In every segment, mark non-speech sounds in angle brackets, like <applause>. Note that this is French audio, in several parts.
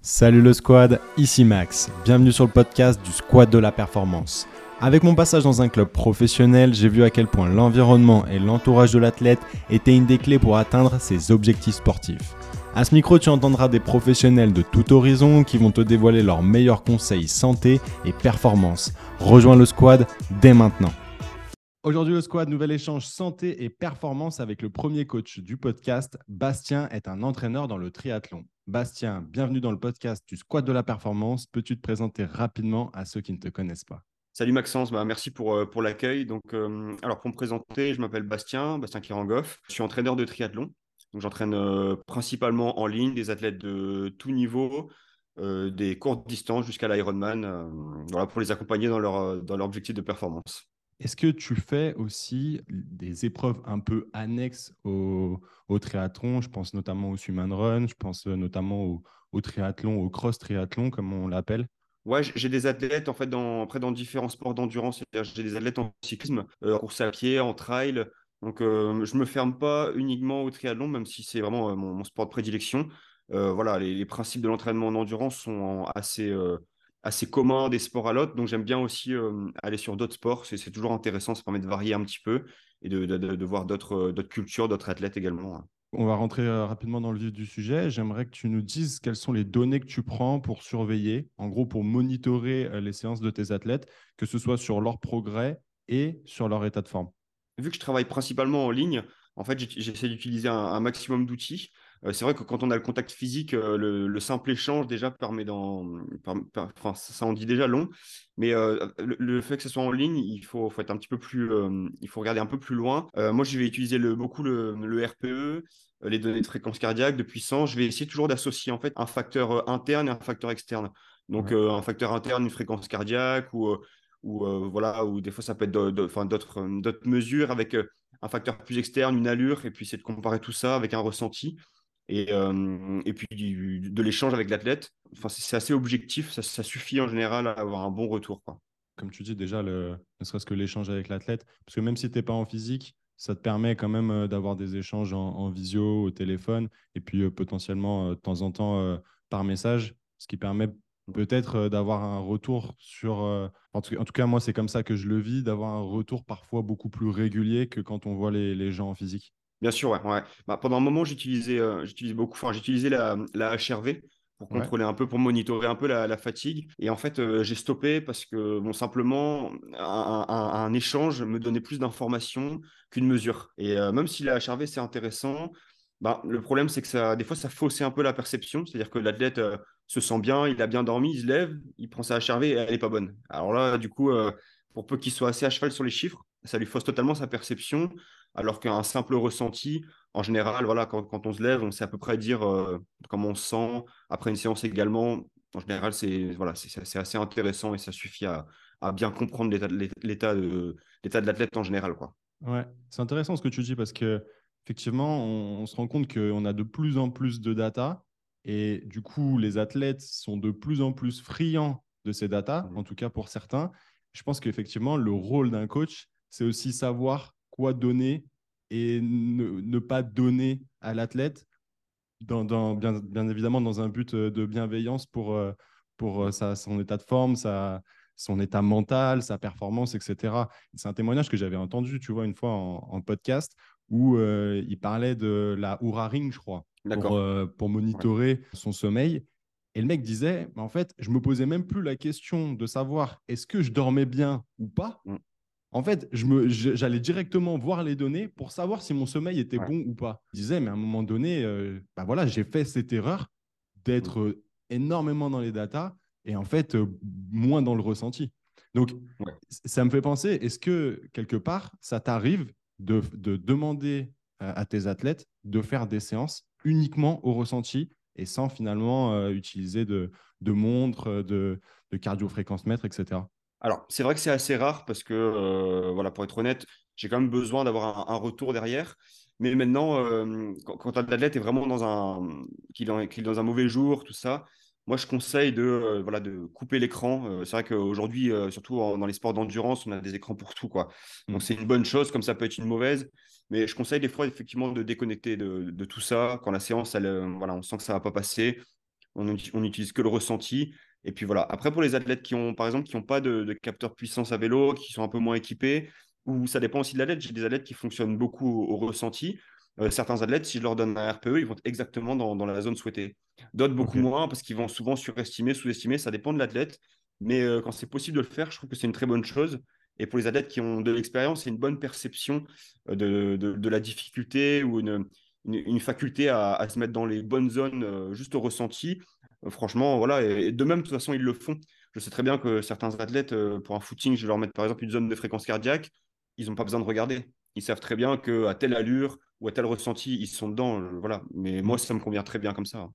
Salut le squad, ici Max. Bienvenue sur le podcast du Squad de la Performance. Avec mon passage dans un club professionnel, j'ai vu à quel point l'environnement et l'entourage de l'athlète étaient une des clés pour atteindre ses objectifs sportifs. À ce micro, tu entendras des professionnels de tout horizon qui vont te dévoiler leurs meilleurs conseils santé et performance. Rejoins le squad dès maintenant. Aujourd'hui, le squad, nouvel échange santé et performance avec le premier coach du podcast. Bastien est un entraîneur dans le triathlon. Bastien, bienvenue dans le podcast du squad de la performance. Peux-tu te présenter rapidement à ceux qui ne te connaissent pas? Salut Maxence, bah, merci pour, euh, pour l'accueil. Donc, euh, alors pour me présenter, je m'appelle Bastien, Bastien Kirangoff. Je suis entraîneur de triathlon. Donc, j'entraîne euh, principalement en ligne des athlètes de tout niveau, des courtes distances jusqu'à l'Ironman, voilà, pour les accompagner dans leur objectif de performance. Est-ce que tu fais aussi des épreuves un peu annexes au, triathlon? Je pense notamment au Suman Run, je pense notamment au, triathlon, au cross triathlon, comme on l'appelle. Ouais, j'ai des athlètes en fait dans, dans différents sports d'endurance. J'ai des athlètes en cyclisme, euh, en course à pied, en trail. Donc, euh, je me ferme pas uniquement au triathlon, même si c'est vraiment euh, mon, sport de prédilection. voilà, les, principes de l'entraînement en endurance sont assez, assez communs des sports à l'autre. Donc, j'aime bien aussi aller sur d'autres sports. C'est toujours intéressant, ça permet de varier un petit peu et de, de, de voir d'autres cultures, d'autres athlètes également. Hein. On va rentrer euh, rapidement dans le vif du sujet. J'aimerais que tu nous dises quelles sont les données que tu prends pour surveiller, en gros pour monitorer euh, les séances de tes athlètes, que ce soit sur leur progrès et sur leur état de forme. Vu que je travaille principalement en ligne, en fait, j'essaie d'utiliser un, maximum d'outils. Euh, c'est vrai que quand on a le contact physique, le, simple échange déjà permet dans. enfin, ça en dit déjà long. Mais le, fait que ce soit en ligne, il faut, faut être un petit peu plus. il faut regarder un peu plus loin. moi, je vais utiliser le, beaucoup le, RPE, les données de fréquence cardiaque, de puissance. Je vais essayer toujours d'associer en fait un facteur interne et un facteur externe. Donc, un facteur interne, une fréquence cardiaque ou. ou voilà, ou des fois ça peut être d'autres mesures avec un facteur plus externe, une allure, et puis c'est de comparer tout ça avec un ressenti. Et, euh, et puis de l'échange avec l'athlète. Enfin, c'est assez objectif, ça, suffit en général à avoir un bon retour. Quoi. Comme tu dis déjà, ne serait-ce que l'échange avec l'athlète, parce que même si tu n'es pas en physique, ça te permet quand même euh, d'avoir des échanges en, visio, au téléphone, et puis euh, potentiellement de temps en temps par message, ce qui permet peut-être d'avoir un retour sur... En tout, cas, moi, c'est comme ça que je le vis, d'avoir un retour parfois beaucoup plus régulier que quand on voit les gens en physique. Bien sûr, ouais. Bah, pendant un moment, j'utilisais beaucoup, enfin, j'utilisais la, la, HRV pour contrôler un peu, pour monitorer un peu la, fatigue. Et en fait, j'ai stoppé parce que, bon, simplement, un, un échange me donnait plus d'informations qu'une mesure. Et même si la HRV, c'est intéressant, bah, le problème, c'est que ça, des fois, ça faussait un peu la perception. C'est-à-dire que l'athlète euh, se sent bien, il a bien dormi, il se lève, il prend sa HRV et elle n'est pas bonne. Alors là, du coup, euh, pour peu qu'il soit assez à cheval sur les chiffres, ça lui fausse totalement sa perception. Alors qu'un simple ressenti, en général, voilà, quand, on se lève, on sait à peu près dire euh, comment on se sent. Après une séance également, en général, c'est voilà, c'est assez intéressant et ça suffit à, bien comprendre l'état de l'athlète en général. Quoi. Ouais, c'est intéressant ce que tu dis parce que effectivement, on, se rend compte qu'on a de plus en plus de data et du coup, les athlètes sont de plus en plus friands de ces data, mmh. en tout cas pour certains. Je pense qu'effectivement, le rôle d'un coach, c'est aussi savoir quoi donner et ne, pas donner à l'athlète, dans, bien, bien, évidemment dans un but de bienveillance pour, euh, pour euh, sa, son état de forme, sa, son état mental, sa performance, etc. C'est un témoignage que j'avais entendu, tu vois, une fois en podcast, où euh, il parlait de la Oura Ring, je crois, pour, euh, pour, monitorer son sommeil. Et le mec disait, en fait, je me posais même plus la question de savoir est-ce que je dormais bien ou pas. Mm. En fait, j'allais directement voir les données pour savoir si mon sommeil était bon ou pas. Il disait, mais à un moment donné, euh, bah voilà, j'ai fait cette erreur d'être mm. énormément dans les datas et en fait, moins dans le ressenti. Donc, ça me fait penser, est-ce que quelque part, ça t'arrive de, demander à tes athlètes de faire des séances uniquement au ressenti et sans finalement euh, utiliser de, de montres, de, de cardio-fréquence mètre, etc. Alors, c'est vrai que c'est assez rare parce que, euh, voilà, pour être honnête, j'ai quand même besoin d'avoir un, retour derrière. Mais maintenant, euh, quand, quand l'athlète est vraiment dans un, qu'il est dans un mauvais jour, tout ça, moi, je conseille de, euh, voilà, de couper l'écran. Euh, c'est vrai qu'aujourd'hui, euh, surtout dans les sports d'endurance, on a des écrans pour tout. Quoi. Donc, mm. c'est une bonne chose, comme ça peut être une mauvaise. Mais je conseille des fois, effectivement, de déconnecter de, tout ça. Quand la séance, elle, voilà, on sent que ça ne va pas passer, On n'utilise que le ressenti. Et puis voilà. Après, pour les athlètes qui ont, par exemple, qui n'ont pas de, de capteur puissance à vélo, qui sont un peu moins équipés, ou ça dépend aussi de l'athlète. J'ai des athlètes qui fonctionnent beaucoup au, ressenti. Euh, certains athlètes, si je leur donne un RPE, ils vont exactement dans, dans la zone souhaitée. D'autres, beaucoup moins, parce qu'ils vont souvent surestimer, sous-estimer. Ça dépend de l'athlète. Mais euh, quand c'est possible de le faire, je trouve que c'est une très bonne chose. Et pour les athlètes qui ont de l'expérience, c'est une bonne perception euh, de, de, la difficulté ou une, une, faculté à, à, se mettre dans les bonnes zones juste au ressenti. Franchement, voilà. Et, de même, de toute façon, ils le font. Je sais très bien que certains athlètes, pour un footing, je vais leur mettre par exemple une zone de fréquence cardiaque ils n'ont pas besoin de regarder. Ils savent très bien qu'à telle allure ou à tel ressenti, ils sont dedans. Euh, voilà. Mais moi, ça me convient très bien comme ça.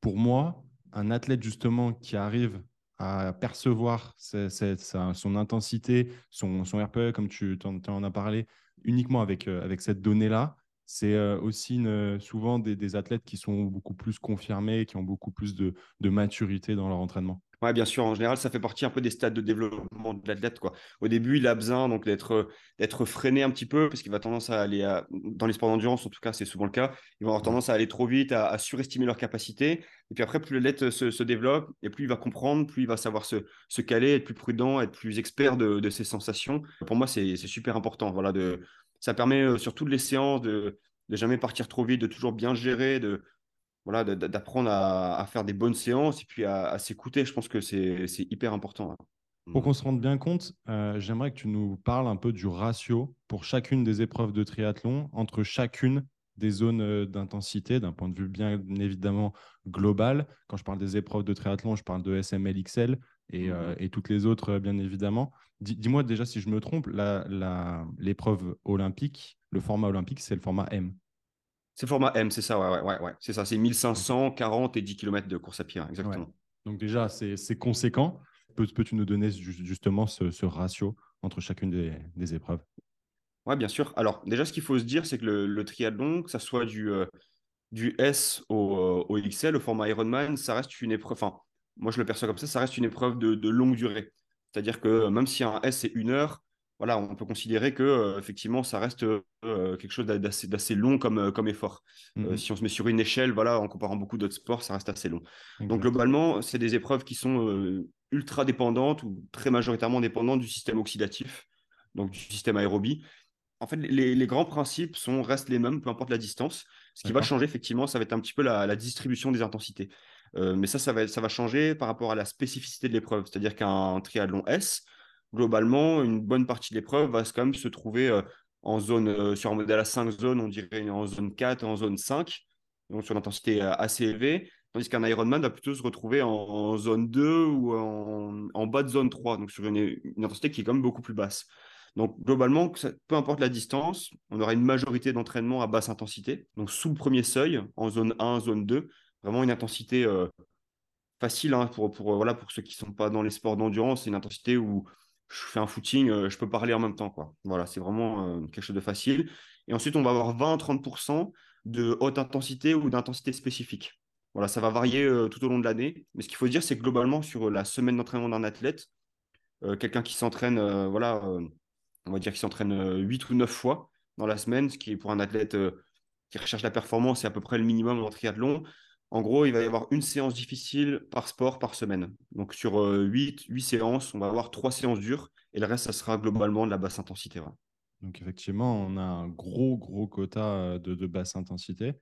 Pour moi, un athlète justement qui arrive à percevoir son intensité, son, son RPE, comme tu en, as parlé, uniquement avec, euh, avec cette donnée-là, c'est euh, aussi souvent des, athlètes qui sont beaucoup plus confirmés, qui ont beaucoup plus de maturité dans leur entraînement. Ouais, bien sûr. En général, ça fait partie un peu des stades de développement de l'athlète. Quoi. Au début, il a besoin donc d'être d'être freiné un petit peu parce qu'il va tendance à aller dans les sports d'endurance, en tout cas, c'est souvent le cas. Ils vont avoir tendance à aller trop vite, à, surestimer leurs capacités. Et puis après, plus l'athlète se, se, développe et plus il va comprendre, plus il va savoir se, se caler, être plus prudent, être plus expert de, de ses sensations. Pour moi, c'est super important. Voilà, de, ça permet euh, sur toutes les séances de de jamais partir trop vite, de toujours bien gérer, de voilà, d'apprendre à, faire des bonnes séances et puis à, s'écouter. Je pense que c'est hyper important. Hein. Pour qu'on se rende bien compte, euh, j'aimerais que tu nous parles un peu du ratio pour chacune des épreuves de triathlon entre chacune des zones euh, d'intensité d'un point de vue bien évidemment global. Quand je parle des épreuves de triathlon, je parle de SML XL et, euh, et toutes les autres bien évidemment. Dis-moi déjà si je me trompe, l'épreuve olympique, le format olympique, c'est le format M. C'est le format M, c'est ça, ouais, ouais, ouais, C'est ça, c'est 1500, 40 et 10 km de course à pied, hein, exactement. Donc déjà, c'est conséquent. Peux-tu nous donner justement ce, ratio entre chacune des, épreuves? Oui, bien sûr. Alors déjà, ce qu'il faut se dire, c'est que le, triathlon, que ça soit du, euh, du S au, au, XL, au format Ironman, ça reste une épreuve, enfin, moi je le perçois comme ça, ça reste une épreuve de, de longue durée. C'est-à-dire que même si un S c'est une heure, voilà, on peut considérer que euh, effectivement, ça reste euh, quelque chose d'assez long comme, euh, comme effort. Mmh si on se met sur une échelle, voilà, en comparant beaucoup d'autres sports, ça reste assez long. Donc globalement, c'est des épreuves qui sont ultra dépendantes ou très majoritairement dépendantes du système oxydatif, donc du système aérobie. En fait, les, grands principes sont, restent les mêmes, peu importe la distance. Ce qui va changer, effectivement, ça va être un petit peu la, distribution des intensités. Mais ça, ça va, ça va changer par rapport à la spécificité de l'épreuve. C'est-à-dire qu'un triathlon S, globalement, une bonne partie de l'épreuve va quand même se trouver euh, en zone, euh, sur un modèle à 5 zones, on dirait en zone 4, en zone 5, donc sur une intensité euh, assez élevée, tandis qu'un Ironman va plutôt se retrouver en, zone 2 ou en, bas de zone 3, donc sur une, intensité qui est quand même beaucoup plus basse. Donc globalement, peu importe la distance, on aura une majorité d'entraînement à basse intensité, donc sous le premier seuil, en zone 1, zone 2, vraiment une intensité facile hein, pour, pour, voilà, pour ceux qui ne sont pas dans les sports d'endurance, c'est une intensité où je fais un footing, euh, je peux parler en même temps. Quoi. Voilà, c'est vraiment euh, quelque chose de facile. Et ensuite, on va avoir 20-30% de haute intensité ou d'intensité spécifique. Voilà, ça va varier euh, tout au long de l'année. Mais ce qu'il faut dire, c'est que globalement, sur la semaine d'entraînement d'un athlète, quelqu'un qui s'entraîne, voilà, on va dire qu'il s'entraîne 8 ou 9 fois dans la semaine, ce qui est pour un athlète qui recherche la performance, c'est à peu près le minimum en triathlon. En gros, il va y avoir une séance difficile par sport par semaine. Donc sur 8, euh, séances, on va avoir 3 séances dures et le reste, ça sera globalement de la basse intensité. Donc effectivement, on a un gros, gros quota euh, de, basse intensité.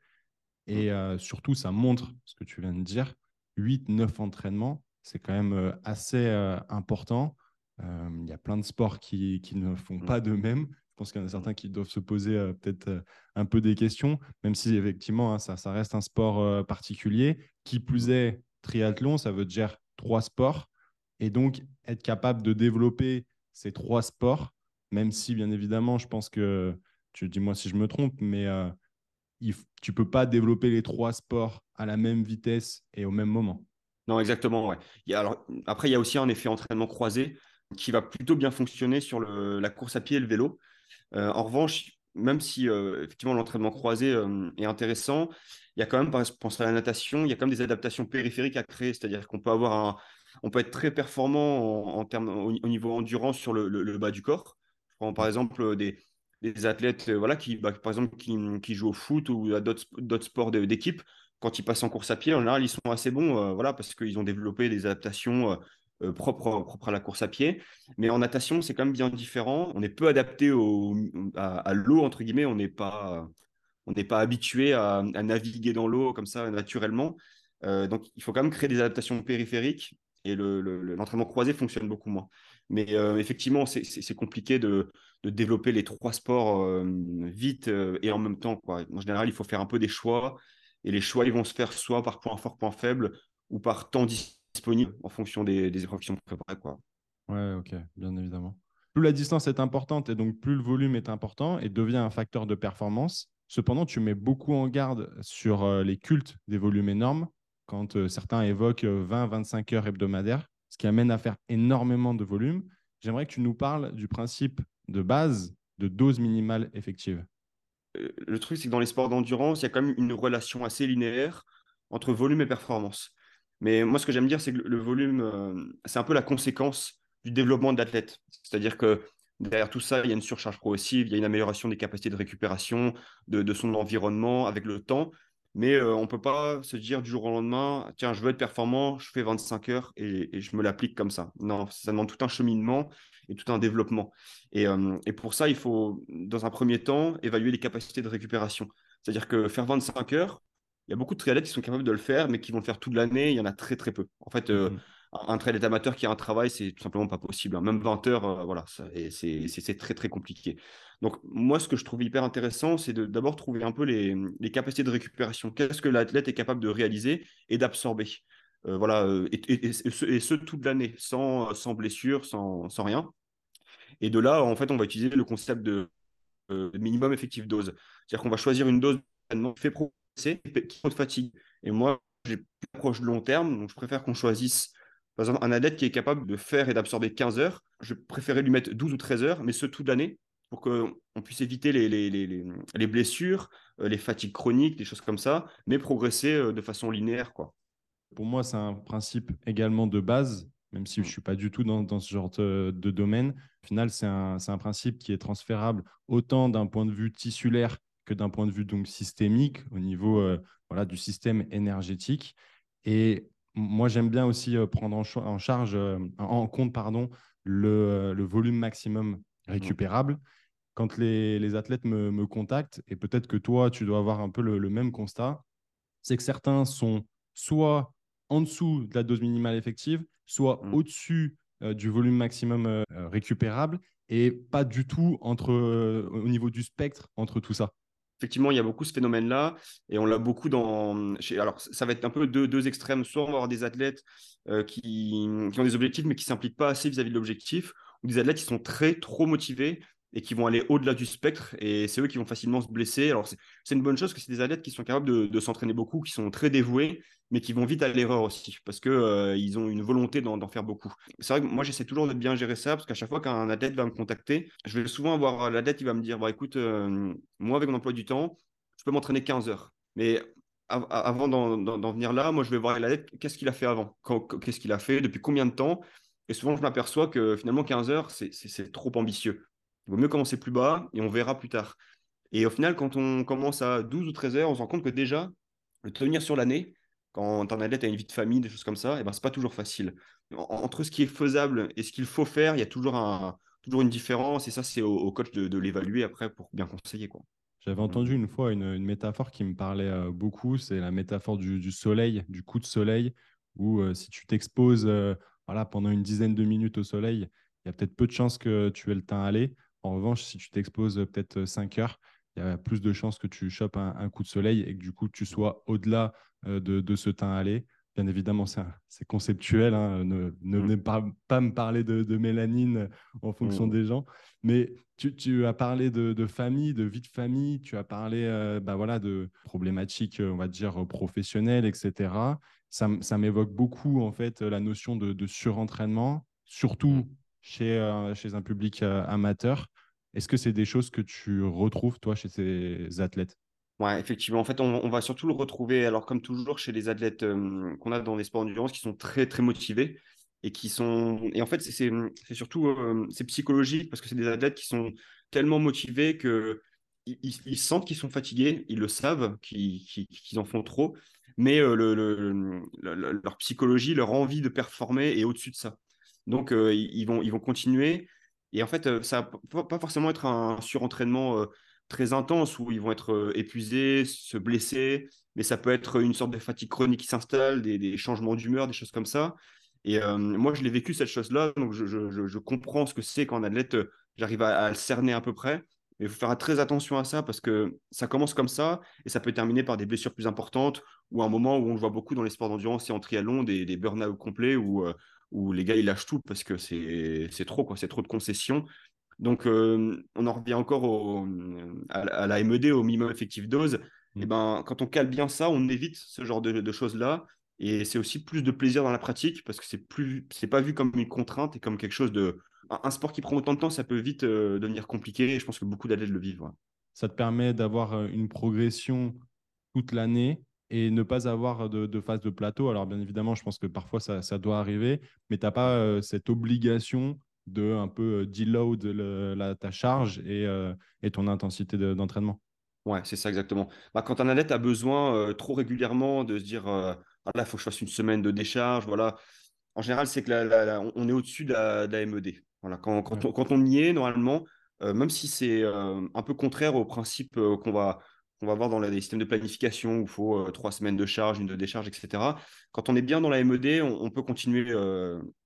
Et mmh. euh, surtout, ça montre ce que tu viens de dire. 8, 9 entraînements, c'est quand même assez important. Il y a plein de sports qui, qui ne font mmh. pas de même. Je pense qu'il y en a certains qui doivent se poser euh, peut-être euh, un peu des questions, même si effectivement, hein, ça, ça, reste un sport euh, particulier. Qui plus est, triathlon, ça veut dire trois sports. Et donc, être capable de développer ces trois sports, même si, bien évidemment, je pense que, tu dis-moi si je me trompe, mais tu ne peux pas développer les trois sports à la même vitesse et au même moment. Non, exactement. Ouais. alors, après, il y a aussi un effet entraînement croisé qui va plutôt bien fonctionner sur le, la course à pied et le vélo. Euh, en revanche, même si euh, effectivement l'entraînement croisé euh, est intéressant, il y a quand même, pour à la natation, il y a quand même des adaptations périphériques à créer. C'est-à-dire qu'on peut avoir on peut être très performant en, termes, au, niveau endurance sur le, bas du corps. Je prends par exemple des, athlètes voilà, qui, bah, par exemple, qui, jouent au foot ou à d'autres sports d'équipe quand ils passent en course à pied, en général, ils sont assez bons, voilà, parce qu'ils ont développé des adaptations propres, propres à la course à pied. Mais en natation, c'est quand même bien différent. On est peu adapté à, l'eau, entre guillemets. On n'est pas, pas habitué à, naviguer dans l'eau comme ça naturellement. donc, il faut quand même créer des adaptations périphériques et l'entraînement le, croisé fonctionne beaucoup moins. Mais effectivement, c'est compliqué de, de, développer les trois sports vite et en même temps. Quoi. En général, il faut faire un peu des choix et les choix, ils vont se faire soit par point fort, point faible ou par temps disponible en fonction des, des épreuves qui sont préparées. Quoi. Ouais, ok, bien évidemment. Plus la distance est importante et donc plus le volume est important et devient un facteur de performance. Cependant, tu mets beaucoup en garde sur euh, les cultes des volumes énormes quand euh, certains évoquent 20-25 euh, heures hebdomadaires, ce qui amène à faire énormément de volume. J'aimerais que tu nous parles du principe de base de dose minimale effective. Le truc, c'est que dans les sports d'endurance, il y a quand même une relation assez linéaire entre volume et performance. Mais moi, ce que j'aime dire, c'est que le volume, euh, c'est un peu la conséquence du développement de l'athlète. C'est-à-dire que derrière tout ça, il y a une surcharge progressive, il y a une amélioration des capacités de récupération, de, son environnement avec le temps. Mais euh, on ne peut pas se dire du jour au lendemain, tiens, je veux être performant, je fais 25 heures et, je me l'applique comme ça. Non, ça demande tout un cheminement et tout un développement. Euh, et, pour ça, il faut, dans un premier temps, évaluer les capacités de récupération. C'est-à-dire que faire 25 heures, il y a beaucoup de triathlètes qui sont capables de le faire, mais qui vont le faire toute l'année, il y en a très très peu. En fait, euh, mmh un triathlète amateur qui a un travail, c'est tout simplement pas possible. Hein. Même 20 heures, euh, voilà, c'est très très compliqué. Donc moi, ce que je trouve hyper intéressant, c'est d'abord trouver un peu les, les capacités de récupération. Qu'est-ce que l'athlète est capable de réaliser et d'absorber? Voilà, et, ce, toute l'année, sans, sans blessure, sans, sans, rien. Et de là, en fait, on va utiliser le concept de, minimum effectif dose. C'est-à-dire qu'on va choisir une dose fait progresser, qui de fatigue. Et moi, j'ai plus approche de long terme, donc je préfère qu'on choisisse, par exemple, un athlète qui est capable de faire et d'absorber 15 heures. Je préférerais lui mettre 12 ou 13 heures, mais ce toute l'année, pour qu'on puisse éviter les, les, les, les, blessures, les fatigues chroniques, des choses comme ça, mais progresser de façon linéaire. Quoi. Pour moi, c'est un principe également de base même si je ne mmh. suis pas du tout dans, ce genre de, domaine. Au final, c'est un, un, principe qui est transférable autant d'un point de vue tissulaire que d'un point de vue donc systémique au niveau euh, voilà, du système énergétique. Et moi, j'aime bien aussi euh, prendre en, charge, euh, en compte pardon, le, le, volume maximum mmh. récupérable. Quand les, les athlètes me, me, contactent, et peut-être que toi, tu dois avoir un peu le, le même constat, c'est que certains sont soit en dessous de la dose minimale effective, soit mmh. au-dessus euh, du volume maximum euh, récupérable et pas du tout entre, au niveau du spectre entre tout ça. Effectivement, il y a beaucoup ce phénomène-là et on l'a beaucoup dans. Alors, ça va être un peu deux, extrêmes. Soit on va avoir des athlètes qui, qui, ont des objectifs mais qui ne s'impliquent pas assez vis-à-vis -vis de l'objectif, ou des athlètes qui sont très trop motivés et qui vont aller au-delà du spectre et c'est eux qui vont facilement se blesser. Alors c'est une bonne chose que c'est des athlètes qui sont capables de, s'entraîner beaucoup, qui sont très dévoués, mais qui vont vite à l'erreur aussi parce qu'ils euh, ont une volonté d'en faire beaucoup. C'est vrai que moi j'essaie toujours de bien gérer ça parce qu'à chaque fois qu'un athlète va me contacter, je vais souvent avoir l'athlète qui va me dire bah, écoute, euh, moi avec mon emploi du temps, je peux m'entraîner 15 heures. Mais avant d'en venir là, moi je vais voir l'athlète, qu'est-ce qu'il a fait avant? Qu'est-ce qu'il a fait? Depuis combien de temps? Et souvent, je m'aperçois que finalement, 15 heures, c'est trop ambitieux. Il vaut mieux commencer plus bas et on verra plus tard. Et au final, quand on commence à 12 ou 13 heures, on se rend compte que déjà, le tenir sur l'année, quand un athlète a une vie de famille, des choses comme ça, et eh ben, ce n'est pas toujours facile. entre ce qui est faisable et ce qu'il faut faire, il y a toujours, un, toujours une différence. Et ça, c'est au, coach de, l'évaluer après pour bien conseiller. Quoi. J'avais entendu une fois une, métaphore qui me parlait euh, beaucoup. C'est la métaphore du, soleil, du coup de soleil, où euh, si tu t'exposes euh, voilà, pendant une dizaine de minutes au soleil, il y a peut-être peu de chances que tu aies le temps à aller. En revanche, si tu t'exposes euh, peut-être 5 euh, heures, il y a plus de chances que tu chopes un, coup de soleil et que du coup, tu sois au-delà euh, de, ce temps aller. Bien évidemment, c'est conceptuel. Hein. Ne, ne venez pas, me parler de, mélanine en fonction mmh. des gens. Mais tu, as parlé de, famille, de vie de famille. Tu as parlé bah voilà, de problématiques, on va dire, professionnelles, etc. Ça, ça m'évoque beaucoup, en fait, la notion de, surentraînement, surtout chez, chez un public amateur. Est-ce que c'est des choses que tu retrouves, toi, chez ces athlètes? Ouais, effectivement. En fait, on, va surtout le retrouver, alors comme toujours, chez les athlètes qu'on a dans les sports d'endurance qui sont très, très motivés et qui sont. Et en fait, c'est surtout c'est psychologique parce que c'est des athlètes qui sont tellement motivés que ils, sentent qu'ils sont fatigués, ils le savent, qu'ils en font trop, mais leur psychologie, leur envie de performer est au-dessus de ça. Donc, ils, vont, ils vont continuer. Et en fait, ça va pas forcément être un surentraînement très intense où ils vont être épuisés, se blesser, mais ça peut être une sorte de fatigue chronique qui s'installe, des, changements d'humeur, des choses comme ça. Et moi, je l'ai vécu cette chose-là, donc je, comprends ce que c'est quand un athlète, j'arrive à, le cerner à peu près. Mais il faut faire très attention à ça parce que ça commence comme ça et ça peut terminer par des blessures plus importantes ou un moment où on le voit beaucoup dans les sports d'endurance et en triathlon, des, des burn-out complets où, où les gars ils lâchent tout parce que c'est trop, quoi, c'est trop de concessions. Donc, on en revient encore au, à, la MED, au minimum effectif dose. Et mmh. ben, quand on cale bien ça, on évite ce genre de, choses-là. Et c'est aussi plus de plaisir dans la pratique parce que c'est plus, c'est pas vu comme une contrainte et comme quelque chose de. Un, sport qui prend autant de temps, ça peut vite euh, devenir compliqué. Et je pense que beaucoup d'athlètes le vivent. Ça te permet d'avoir euh, une progression toute l'année et ne pas avoir de, phase de plateau. Alors, bien évidemment, je pense que parfois ça, ça doit arriver, mais tu n'as pas euh, cette obligation de un peu deload la, ta charge et, et ton intensité d'entraînement. Ouais, c'est ça exactement. Bah, quand un athlète a besoin euh, trop régulièrement de se dire euh, ah là, il faut que je fasse une semaine de décharge, voilà. En général, c'est que on est au-dessus de la, MED. Voilà. Quand, quand, on, y est, normalement, euh, même si c'est un peu contraire au principe qu'on va, qu'on va voir dans les systèmes de planification où il faut trois semaines de charge, une de décharge, etc. Quand on est bien dans la MED, on, peut continuer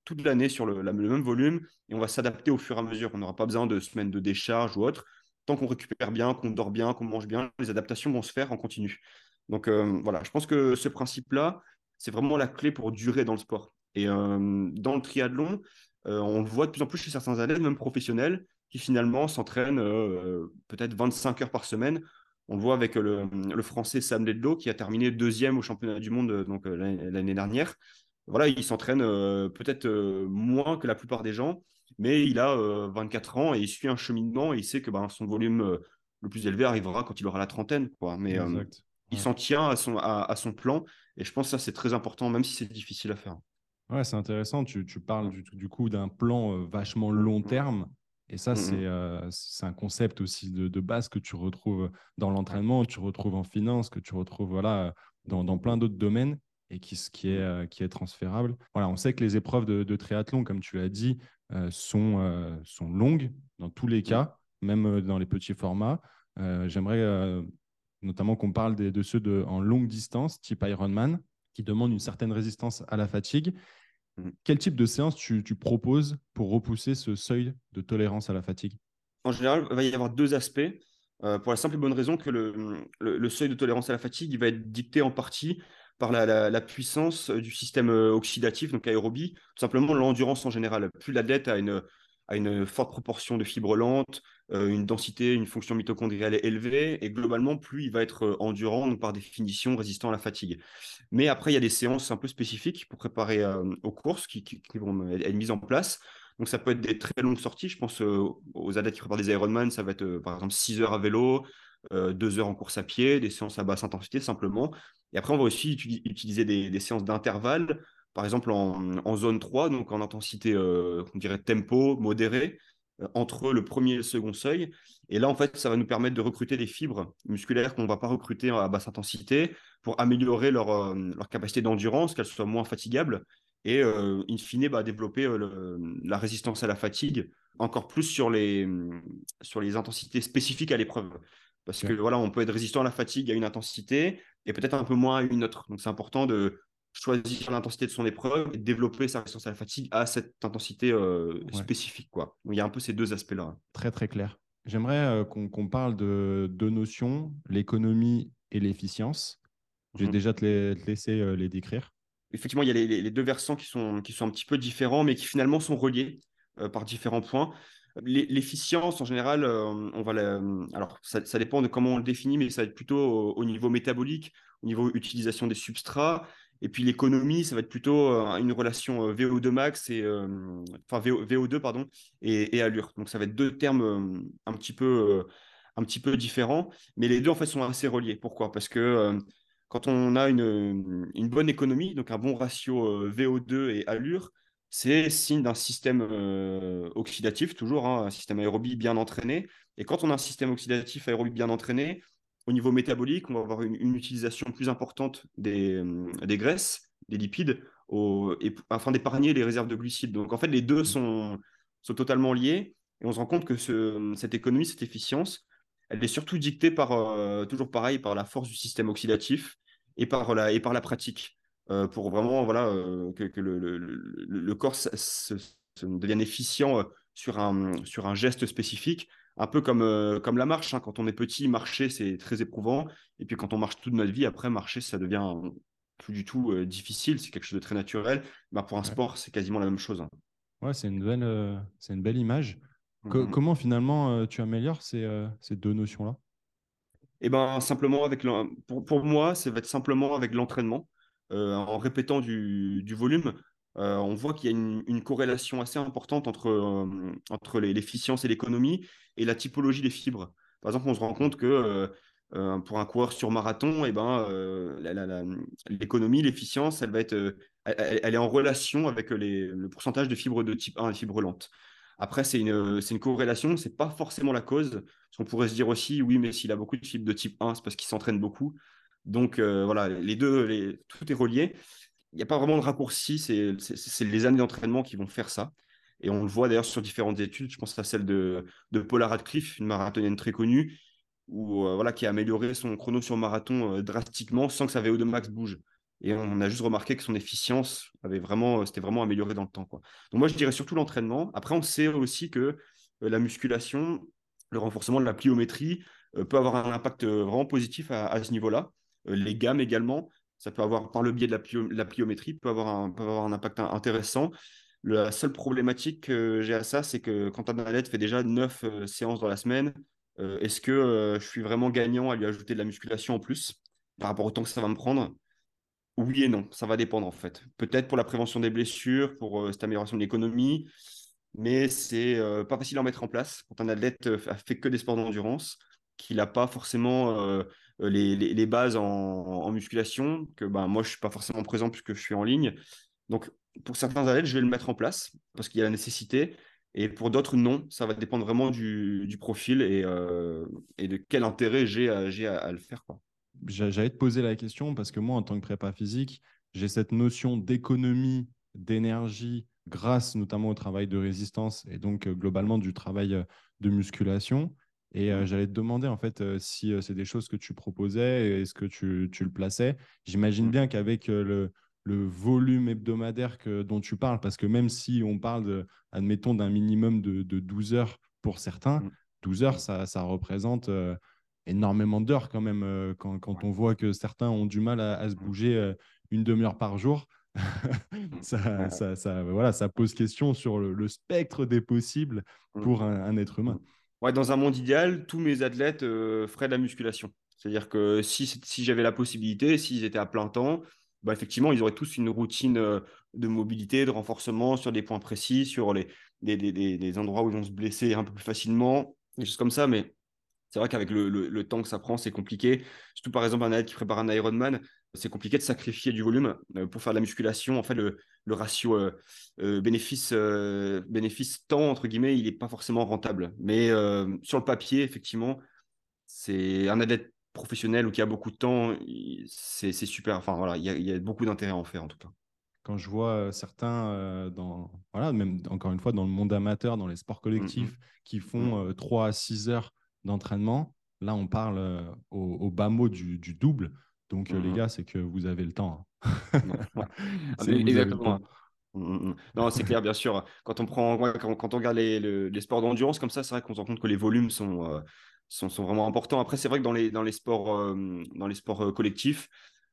toute l'année sur le, même volume et on va s'adapter au fur et à mesure. On n'aura pas besoin de semaines de décharge ou autre tant qu'on récupère bien, qu'on dort bien, qu'on mange bien, les adaptations vont se faire en continu. Donc euh, voilà, je pense que ce principe-là, c'est vraiment la clé pour durer dans le sport. Et euh, dans le triathlon, euh, on le voit de plus en plus chez certains athlètes, même professionnels, qui finalement s'entraînent peut-être 25 heures par semaine. On le voit avec le, français Sam Ledlow, qui a terminé deuxième au championnat du monde donc l'année dernière. Voilà, il s'entraîne peut-être moins que la plupart des gens, mais il a 24 euh, ans et il suit un cheminement et il sait que ben, son volume euh, le plus élevé arrivera quand il aura la trentaine. Quoi. Mais euh, il s'en tient à son, à, son plan et je pense que ça, c'est très important, même si c'est difficile à faire. Ouais, c'est intéressant. Tu, tu parles du, du, coup d'un plan vachement long mmh. terme. Et ça, mmh, mmh. c'est un concept aussi de, de, base que tu retrouves dans l'entraînement, tu retrouves en finance, que tu retrouves voilà, dans, dans plein d'autres domaines et qui, qui, est, qui est transférable. Voilà, on sait que les épreuves de, de triathlon, comme tu l'as dit, euh, sont, euh, sont longues dans tous les cas, même euh, dans les petits formats. J'aimerais notamment qu'on parle de ceux de, en longue distance, type Ironman, qui demandent une certaine résistance à la fatigue. Mm. Quel type de séance tu, tu, proposes pour repousser ce seuil de tolérance à la fatigue? En général, il va y avoir deux aspects. pour la simple et bonne raison que le, le, le, seuil de tolérance à la fatigue il va être dicté en partie par la, puissance euh, du système euh, oxydatif, donc aérobie, tout simplement l'endurance en général. Plus l'athlète a une, a une forte proportion de fibres lentes, euh, une densité, une fonction mitochondriale élevée, et globalement, plus il va être endurant, donc par définition résistant à la fatigue. Mais après, il y a des séances un peu spécifiques pour préparer aux courses qui, vont être mises en place. Donc ça peut être des très longues sorties. Je pense aux athlètes qui préparent des Ironman, ça va être par exemple 6 heures à vélo, 2 heures en course à pied, des séances à basse intensité simplement. Et après, on va aussi utiliser des, séances d'intervalle, par exemple en, zone 3, donc en intensité, euh, on dirait tempo, modéré, euh, entre le premier et le second seuil. Et là, en fait, ça va nous permettre de recruter des fibres musculaires qu'on ne va pas recruter à basse intensité pour améliorer leur, euh, leur capacité d'endurance, qu'elles soient moins fatigables et, in fine, bah, développer la résistance à la fatigue encore plus sur les, sur les intensités spécifiques à l'épreuve. Parce que voilà, on peut être résistant à la fatigue à une intensité et peut-être un peu moins à une autre. Donc c'est important de choisir l'intensité de son épreuve et développer sa résistance à la fatigue à cette intensité euh, spécifique. Quoi. il y a un peu ces deux aspects-là. Très très clair. J'aimerais euh, qu'on parle de deux notions, l'économie et l'efficience. Je vais mmh déjà te les, laisser euh, les décrire. Effectivement, il y a les, deux versants qui sont, qui sont un petit peu différents, mais qui finalement sont reliés par différents points. L'efficience, en général, on va alors ça, dépend de comment on le définit, mais ça va être plutôt au, niveau métabolique, au niveau utilisation des substrats. Et puis l'économie, ça va être plutôt euh, une relation euh, VO2 max et enfin VO, 2 pardon et, allure. Donc ça va être deux termes un petit peu un petit peu différents, mais les deux en fait sont assez reliés. Pourquoi? Parce que quand on a une, bonne économie, donc un bon ratio VO2 et allure, c'est signe d'un système euh, oxydatif, toujours, hein, un système aérobie bien entraîné. Et quand on a un système oxydatif aérobie bien entraîné, au niveau métabolique, on va avoir une, utilisation plus importante des, des graisses, des lipides, au, et, afin d'épargner les réserves de glucides. Donc en fait, les deux sont, sont totalement liés. Et on se rend compte que ce, cette économie, cette efficience, elle est surtout dictée par, euh, toujours pareil, par la force du système oxydatif et par la, et par la pratique. Euh, pour vraiment voilà, euh, que, le, le, le, corps se, devienne efficient sur un, sur un geste spécifique, un peu comme, comme la marche. Hein. Quand on est petit, marcher, c'est très éprouvant. Et puis quand on marche toute notre vie, après, marcher, ça devient plus du tout difficile. C'est quelque chose de très naturel. Bah, pour un sport, c'est quasiment la même chose. Hein. Ouais, c'est une, belle, c'est une belle image. Mmh comment finalement tu améliores ces, ces deux notions-là? Eh ben simplement avec pour, pour, moi, ça va être simplement avec l'entraînement, en répétant du, du volume. On voit qu'il y a une, corrélation assez importante entre, entre l'efficience et l'économie et la typologie des fibres. Par exemple, on se rend compte que pour un coureur sur marathon, eh ben, l'économie, l'efficience, elle va être, elle, est en relation avec les, le pourcentage de fibres de type 1 et fibres lentes. Après, c'est une, une corrélation, ce n'est pas forcément la cause. Qu'on pourrait se dire aussi, oui, mais s'il a beaucoup de fibres de type 1, c'est parce qu'il s'entraîne beaucoup. Donc euh, voilà, les deux, les, tout est relié. Il n'y a pas vraiment de raccourci, c'est les années d'entraînement qui vont faire ça. Et on le voit d'ailleurs sur différentes études. Je pense à celle de, Paula Radcliffe, une marathonienne très connue, où, euh, voilà, qui a amélioré son chrono sur marathon euh, drastiquement sans que sa VO2 max bouge. Et on a juste remarqué que son efficience avait vraiment, euh, vraiment amélioré dans le temps. Donc moi, je dirais surtout l'entraînement. Après, on sait aussi que la musculation, le renforcement de la pliométrie peut avoir un impact vraiment positif à, ce niveau-là. les gammes également, ça peut avoir, par le biais de la, pliométrie, peut avoir, un, impact intéressant. La seule problématique que j'ai à ça, c'est que quand un athlète fait déjà 9 séances dans la semaine, est-ce que je suis vraiment gagnant à lui ajouter de la musculation en plus par rapport au temps que ça va me prendre? Oui et non, ça va dépendre en fait. Peut-être pour la prévention des blessures, pour euh, cette amélioration de l'économie, mais c'est euh, pas facile à mettre en place quand un athlète euh, a fait que des sports d'endurance, qu'il n'a pas forcément les, bases en, musculation, que ben, moi je suis pas forcément présent puisque je suis en ligne. Donc pour certains athlètes, je vais le mettre en place parce qu'il y a la nécessité. Et pour d'autres, non. Ça va dépendre vraiment du, profil et, et, de quel intérêt j'ai à, à, le faire. J'allais te poser la question parce que moi, en tant que prépa physique, j'ai cette notion d'économie, d'énergie, grâce notamment au travail de résistance et donc euh, globalement du travail euh, de musculation. Et euh, j'allais te demander en fait si c'est des choses que tu proposais, est-ce que tu, tu, le plaçais? J'imagine bien qu'avec le, le, volume hebdomadaire que, dont tu parles, parce que même si on parle, de, admettons, d'un minimum de, de, 12 heures pour certains, 12 heures, ça, ça représente énormément d'heures quand même quand, quand, on voit que certains ont du mal à, se bouger une demi-heure par jour. <laughs> ça, ça, ça, voilà, ça pose question sur le, spectre des possibles mmh. pour un, être humain. Ouais, dans un monde idéal, tous mes athlètes euh, feraient de la musculation. C'est-à-dire que si, j'avais la possibilité, s'ils étaient à plein temps, bah, effectivement, ils auraient tous une routine de mobilité, de renforcement sur des points précis, sur les, des, endroits où ils vont se blesser un peu plus facilement, des choses comme ça. Mais c'est vrai qu'avec le, temps que ça prend, c'est compliqué. Surtout par exemple un athlète qui prépare un Ironman, c'est compliqué de sacrifier du volume euh, pour faire de la musculation. En fait, le, ratio euh, euh, bénéfice, bénéfice temps entre guillemets, il n'est pas forcément rentable. Mais sur le papier, effectivement, c'est un athlète professionnel ou qui a beaucoup de temps, c'est super. Enfin voilà, il y, a beaucoup d'intérêt à en faire en tout cas quand je vois certains, dans, voilà, même encore une fois, dans le monde amateur, dans les sports mmh, collectifs, mmh. qui font mmh. 3 à 6 heures d'entraînement. Là, on parle euh, au, bas mot du, double. Donc, euh, les gars, c'est que vous avez le temps. Hein. <laughs> Exactement. Mmh, mmh, non, c'est clair, bien sûr. Quand on, prend, quand, on regarde les, sports d'endurance comme ça, c'est vrai qu'on se rend compte que les volumes sont, euh, sont, vraiment importants. Après, c'est vrai que dans les, dans les sports, dans les sports collectifs,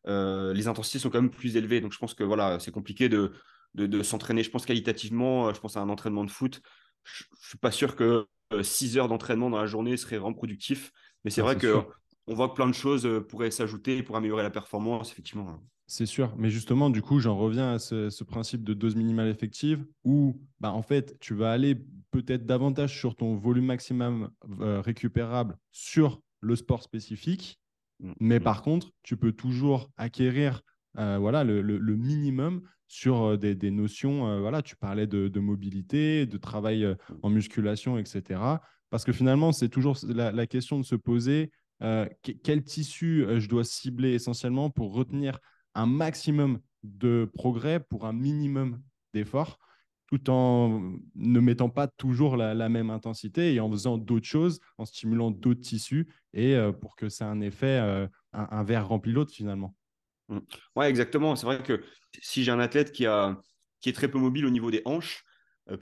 les intensités sont quand même plus élevées. Donc, je pense que voilà, c'est compliqué de, de, s'entraîner. Je pense qualitativement, je pense à un entraînement de foot. Je ne suis pas sûr que 6 euh, heures d'entraînement dans la journée serait vraiment productif. Mais c'est ah, vrai que on voit que plein de choses euh, pourraient s'ajouter pour améliorer la performance, effectivement. C'est sûr, mais justement, du coup, j'en reviens à ce, principe de dose minimale effective où, bah, en fait, tu vas aller peut-être davantage sur ton volume maximum euh, récupérable sur le sport spécifique, mmh, mais mmh. par contre, tu peux toujours acquérir voilà, le, minimum sur euh, des, notions, euh, voilà, tu parlais de, mobilité, de travail euh, en musculation, etc. Parce que finalement, c'est toujours la, question de se poser quel tissu je dois cibler essentiellement pour retenir un maximum de progrès pour un minimum d'effort tout en ne mettant pas toujours la, même intensité et en faisant d'autres choses, en stimulant d'autres tissus et pour que ça ait un effet, un, verre rempli l'autre finalement. Mmh. Ouais, exactement. C'est vrai que si j'ai un athlète qui, a, qui est très peu mobile au niveau des hanches,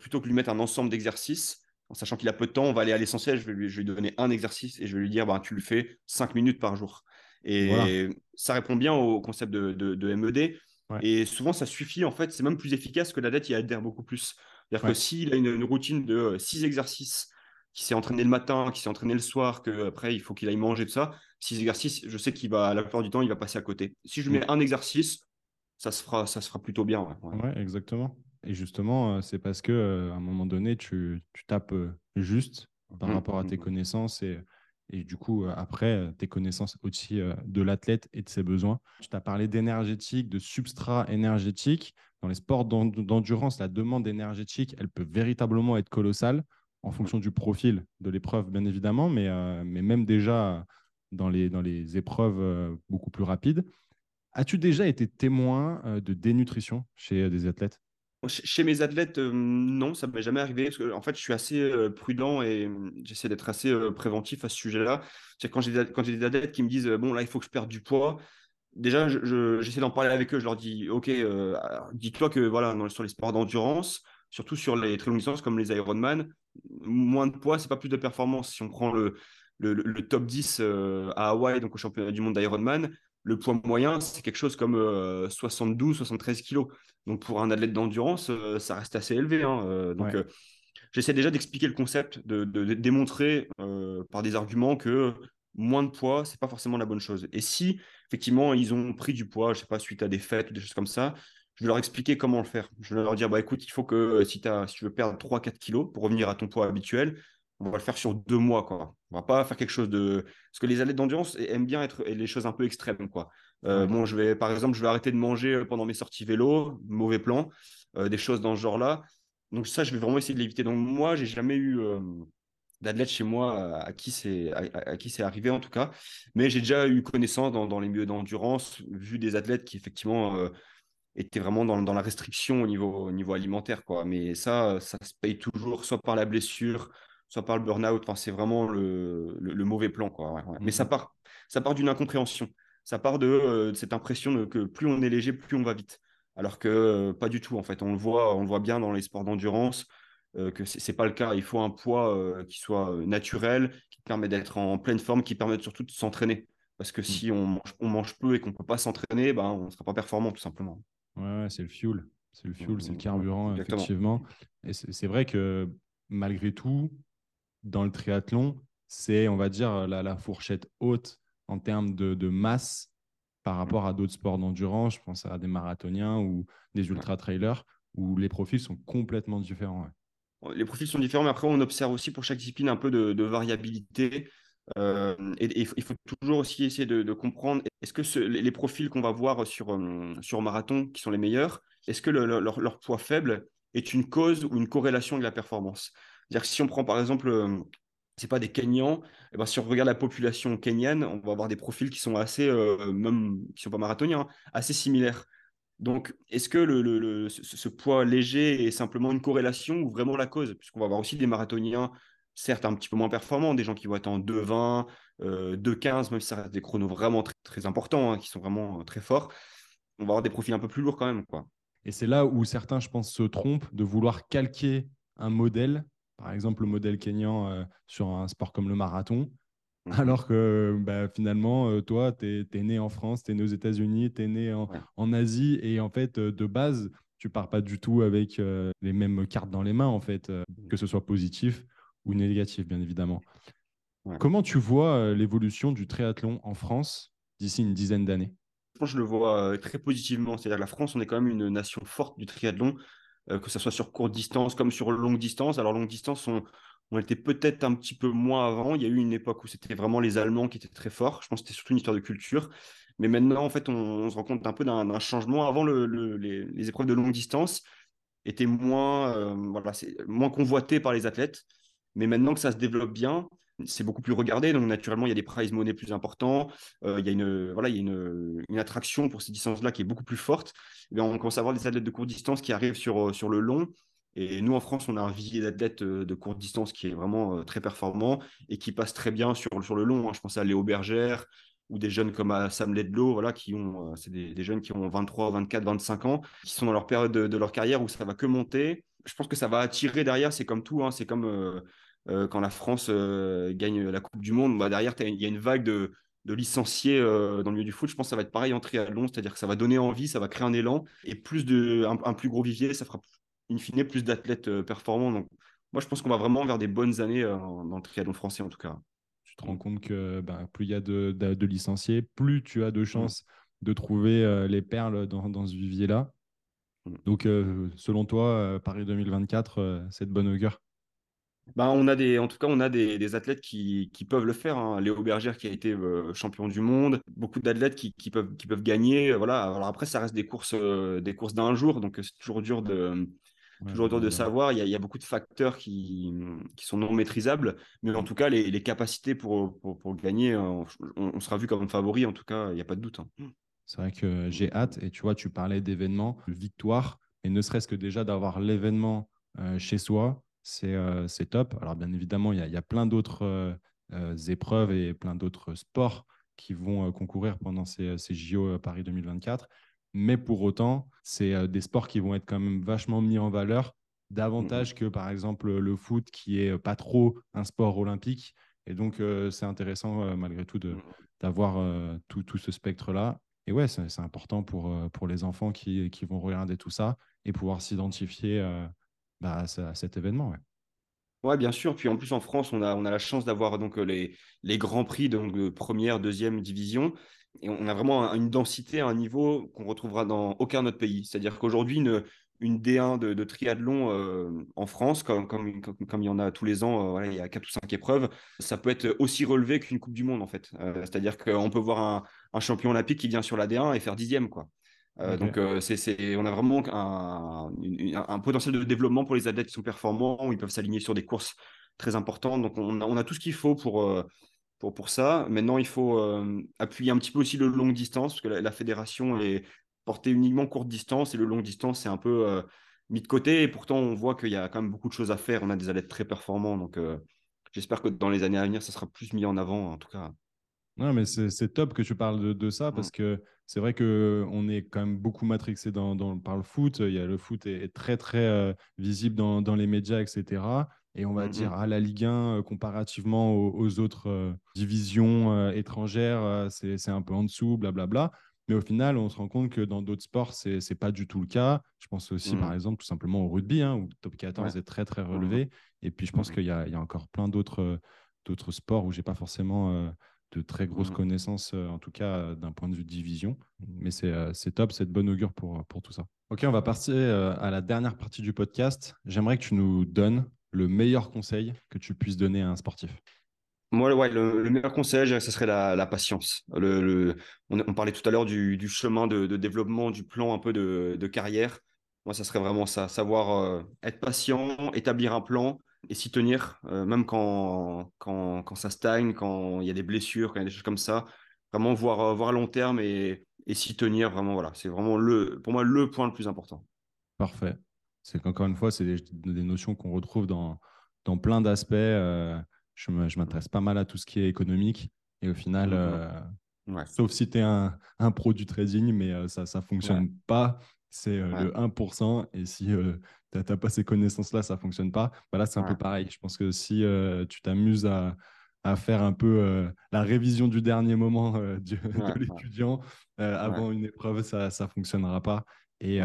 plutôt que lui mettre un ensemble d'exercices, en sachant qu'il a peu de temps, on va aller à l'essentiel. Je vais, lui, je vais lui donner un exercice et je vais lui dire bah, tu le fais 5 minutes par jour. Et ça répond bien au concept de, de MED. Et souvent, ça suffit, en fait, c'est même plus efficace que la dette, il adhère beaucoup plus. C'est-à-dire que s'il a une, routine de six exercices, qui s'est entraîné le matin, qui s'est entraîné le soir, qu'après, il faut qu'il aille manger, tout ça, six exercices, je sais qu'il va, la plupart du temps, il va passer à côté. Si je mets mm. un exercice, ça se fera, ça se fera plutôt bien. Ouais, exactement. Et justement, euh, c'est parce que euh, à un moment donné, tu, tu tapes euh, juste par mm, rapport à tes mm, connaissances et et du coup, euh, après, euh, tes connaissances aussi euh, de l'athlète et de ses besoins. Tu t'as parlé d'énergétique, de substrat énergétique. Dans les sports d'endurance, la demande énergétique, elle peut véritablement être colossale en fonction du profil de l'épreuve, bien évidemment, mais, mais même déjà dans les, dans les épreuves beaucoup plus rapides. As-tu déjà été témoin de dénutrition chez des athlètes? Chez mes athlètes, euh, non, ça m'est jamais arrivé en fait, je suis assez euh, prudent et mmh, j'essaie d'être assez euh, préventif à ce sujet-là. Quand j'ai des athlètes qui me disent bon là, il faut que je perde du poids, déjà, j'essaie d'en parler avec eux. Je leur dis ok, dis-toi que voilà, sur les sports d'endurance, surtout sur les très longues distances comme les Ironman, moins de poids, c'est pas plus de performance. Si on prend le, le, le top 10 à Hawaï, donc au championnat du monde d'Ironman, le poids moyen, c'est quelque chose comme 72-73 kilos. Donc pour un athlète d'endurance, euh, ça reste assez élevé. Hein, euh, donc euh, j'essaie déjà d'expliquer le concept, de, démontrer par des arguments que moins de poids, c'est pas forcément la bonne chose. Et si effectivement ils ont pris du poids, je sais pas, suite à des fêtes ou des choses comme ça, je vais leur expliquer comment le faire. Je vais leur dire, bah écoute, il faut que si, as, si tu veux perdre 3-4 kilos pour revenir à ton poids habituel, on va le faire sur deux mois, quoi. On va pas faire quelque chose de. Parce que les athlètes d'endurance aiment bien être les choses un peu extrêmes, quoi. Euh, bon, je vais, par exemple, je vais arrêter de manger euh, pendant mes sorties vélo, mauvais plan, euh, des choses dans ce genre-là. Donc ça, je vais vraiment essayer de l'éviter. Donc moi, j'ai jamais eu d'athlète chez moi à, qui c'est à, qui c'est arrivé en tout cas, mais j'ai déjà eu connaissance dans, les milieux d'endurance, vu des athlètes qui effectivement étaient vraiment dans, dans, la restriction au niveau, au niveau alimentaire, quoi. Mais ça, ça se paye toujours, soit par la blessure soit par le burn-out. Enfin, c'est vraiment le, le, mauvais plan. Quoi. Mais ça mmh part, ça part d'une incompréhension. Ça part de, euh, cette impression que plus on est léger, plus on va vite. Alors que euh, pas du tout, en fait. On le voit, on le voit bien dans les sports d'endurance euh, que ce n'est pas le cas. Il faut un poids qui soit naturel, qui permet d'être en pleine forme, qui permet surtout de s'entraîner. Parce que mmh. si on mange, on mange peu et qu'on ne peut pas s'entraîner, ben, on ne sera pas performant, tout simplement. Ouais, c'est le fuel. C'est le fuel, c'est le carburant, effectivement. Et c'est vrai que malgré tout, dans le triathlon, c'est, on va dire, la, fourchette haute en termes de, masse par rapport à d'autres sports d'endurance. Je pense à des marathoniens ou des ultra-trailers où les profils sont complètement différents. Les profils sont différents, mais après, on observe aussi pour chaque discipline un peu de, variabilité. Euh, et, il faut toujours aussi essayer de, comprendre est-ce que les profils qu'on va voir sur, euh, sur marathon, qui sont les meilleurs, est-ce que leur, leur, poids faible est une cause ou une corrélation de la performance? C'est-à-dire que si on prend par exemple, euh, c'est pas des Kenyans, et eh ben, si on regarde la population kenyane, on va avoir des profils qui sont assez, euh, même qui sont pas marathoniens, hein, assez similaires. Donc, est-ce que le, ce, poids léger est simplement une corrélation ou vraiment la cause? Puisqu'on va avoir aussi des marathoniens, certes un petit peu moins performants, des gens qui vont être en 2,20, euh, 2,15, même si ça reste des chronos vraiment très, très importants, hein, qui sont vraiment euh, très forts. On va avoir des profils un peu plus lourds quand même. Quoi. Et c'est là où certains, je pense, se trompent de vouloir calquer un modèle par exemple le modèle kényan euh, sur un sport comme le marathon. Mhm. Alors que bah, finalement, euh, toi, tu es, né en France, tu es né aux États-Unis, tu es né en, Asie, et en fait, euh, de base, tu pars pas du tout avec les mêmes cartes dans les mains, en fait, mhm. que ce soit positif ou négatif, bien évidemment. Comment tu vois l'évolution du triathlon en France d'ici une dizaine d'années? Je le vois très positivement. C'est-à-dire la France, on est quand même une nation forte du triathlon. Euh, que ce soit sur courte distance comme sur longue distance. Alors, longue distance, on, était peut-être un petit peu moins avant. Il y a eu une époque où c'était vraiment les Allemands qui étaient très forts. Je pense que c'était surtout une histoire de culture. Mais maintenant, en fait, on, se rend compte un peu d'un changement. Avant, le, les, épreuves de longue distance étaient moins, euh, voilà, moins convoitées par les athlètes. Mais maintenant que ça se développe bien, c'est beaucoup plus regardé, donc naturellement, il y a des prize money plus importants, il y a, une, voilà, il y a une, attraction pour ces distances-là qui est beaucoup plus forte. On commence à avoir des athlètes de courte distance qui arrivent sur, sur le long. Et nous, en France, on a un vivier d'athlètes de courte distance qui est vraiment très performant et qui passe très bien sur, sur le long. Hein. Je pense à Léo Bergère, ou des jeunes comme euh, Sam Ledlow, voilà, qui ont, euh, c'est des, jeunes qui ont 23, 24, 25 ans, qui sont dans leur période de, leur carrière où ça va que monter. Je pense que ça va attirer derrière, c'est comme tout, hein, c'est comme euh, quand la France gagne la Coupe du Monde, bah, derrière, il y a une vague de, licenciés dans le milieu du foot. Je pense que ça va être pareil en triathlon, c'est-à-dire que ça va donner envie, ça va créer un élan, et plus de, un, plus gros vivier, ça fera in fine plus d'athlètes performants. Donc, moi, je pense qu'on va vraiment vers des bonnes années dans le triathlon français, en tout cas tu te rends compte que ben, plus il y a de, licenciés, plus tu as de mmh. chances de trouver euh, les perles dans, ce vivier-là. Mmh. Donc, euh, selon toi, euh, Paris 2024, c'est de bonne augure? Ben, on a des, en tout cas, on a des, athlètes qui, peuvent le faire. Hein. Léo Berger qui a été champion du monde, beaucoup d'athlètes qui, peuvent, qui peuvent gagner. Voilà. Alors après, ça reste des courses, des courses d'un jour, donc c'est toujours dur de, toujours dur de savoir. Il y, a, beaucoup de facteurs qui, qui, sont non maîtrisables, mais en tout cas, les, capacités pour, pour, gagner, euh, on, sera vu comme favori. En tout cas, il n'y a pas de doute. Hein. C'est vrai que j'ai hâte. Et tu vois, tu parlais d'événements, de victoire, et ne serait-ce que déjà d'avoir l'événement euh, chez soi, euh, c'est top. Alors, bien évidemment, il y a, y a plein d'autres épreuves et plein d'autres sports qui vont concourir pendant ces, ces JO Paris 2024. Mais pour autant, c'est euh, des sports qui vont être quand même vachement mis en valeur, davantage mmh que par exemple le foot qui est pas trop un sport olympique. Et donc, euh, c'est intéressant euh, malgré tout mmh d'avoir tout, tout, ce spectre-là. Et ouais, c'est important pour, pour les enfants qui, qui, vont regarder tout ça et pouvoir s'identifier bah, à, cet événement. Ouais, bien sûr. Puis en plus, en France, on a, la chance d'avoir donc les, les grands prix de première, deuxième division et on a vraiment une densité un niveau qu'on retrouvera dans aucun autre pays. C'est-à-dire qu'aujourd'hui, une, une D1 de, triathlon euh, en France, comme, il y en a tous les ans, euh, il y a 4 ou 5 épreuves, ça peut être aussi relevé qu'une Coupe du Monde, en fait. Euh, c'est-à-dire qu'on peut voir un, un, champion olympique qui vient sur la D1 et faire dixième, quoi. Donc, c'est, on a vraiment un, un, potentiel de développement pour les athlètes qui sont performants, où ils peuvent s'aligner sur des courses très importantes. Donc, on a, on a tout ce qu'il faut pour pour, pour ça. Maintenant, il faut euh, appuyer un petit peu aussi le long distance, parce que la, fédération est portée uniquement courte distance, et le long distance, c'est un peu euh, mis de côté. Et pourtant, on voit qu'il y a quand même beaucoup de choses à faire. On a des athlètes très performants. Donc, euh, j'espère que dans les années à venir, ça sera plus mis en avant, en tout cas. Non, mais c'est top que tu parles de, ça, parce que c'est vrai qu'on est quand même beaucoup matrixé dans, dans, par le foot. Il y a, le foot est, très, très visible dans, dans, les médias, etc et on va mmh dire ah, la Ligue 1 euh, comparativement aux, autres euh, divisions euh, étrangères, c'est un peu en dessous, blablabla. Mais au final, on se rend compte que dans d'autres sports, ce n'est pas du tout le cas. Je pense aussi, par mmh. exemple, tout simplement au rugby, hein, où le top 14 est très, très mmh relevé. Et puis, je pense qu'il y, y, a encore plein d'autres sports où je n'ai pas forcément de très grosses connaissances, en tout cas d'un point de vue de division. Mais c'est top, c'est de bonne augure pour, pour tout ça. Ok, on va passer à la dernière partie du podcast. J'aimerais que tu nous donnes le meilleur conseil que tu puisses donner à un sportif moi, ouais, le, meilleur conseil, ce serait la, patience. Le, on, parlait tout à l'heure du, chemin de, développement, du plan un peu de, carrière. Moi, ça serait vraiment ça, savoir euh, être patient, établir un plan et s'y tenir, euh, même quand, quand, quand, ça stagne, quand il y a des blessures, quand il y a des choses comme ça. Vraiment voir, euh, voir à long terme et, et s'y tenir, vraiment, voilà. C'est vraiment, le, pour moi, le point le plus important. Parfait. C'est qu'encore une fois, c'est des, notions qu'on retrouve dans, dans plein d'aspects. Euh, je m'intéresse pas mal à tout ce qui est économique. Et au final, mmh euh, sauf si tu es un, un, pro du trading, mais euh, ça ne fonctionne pas. C'est le 1%. Et si tu n'as pas ces connaissances-là, ça ne fonctionne pas. Bah là, c'est un peu pareil. Je pense que si tu t'amuses à, à, faire un peu la révision du dernier moment de <laughs> l'étudiant avant une épreuve, ça ne fonctionnera pas. Et,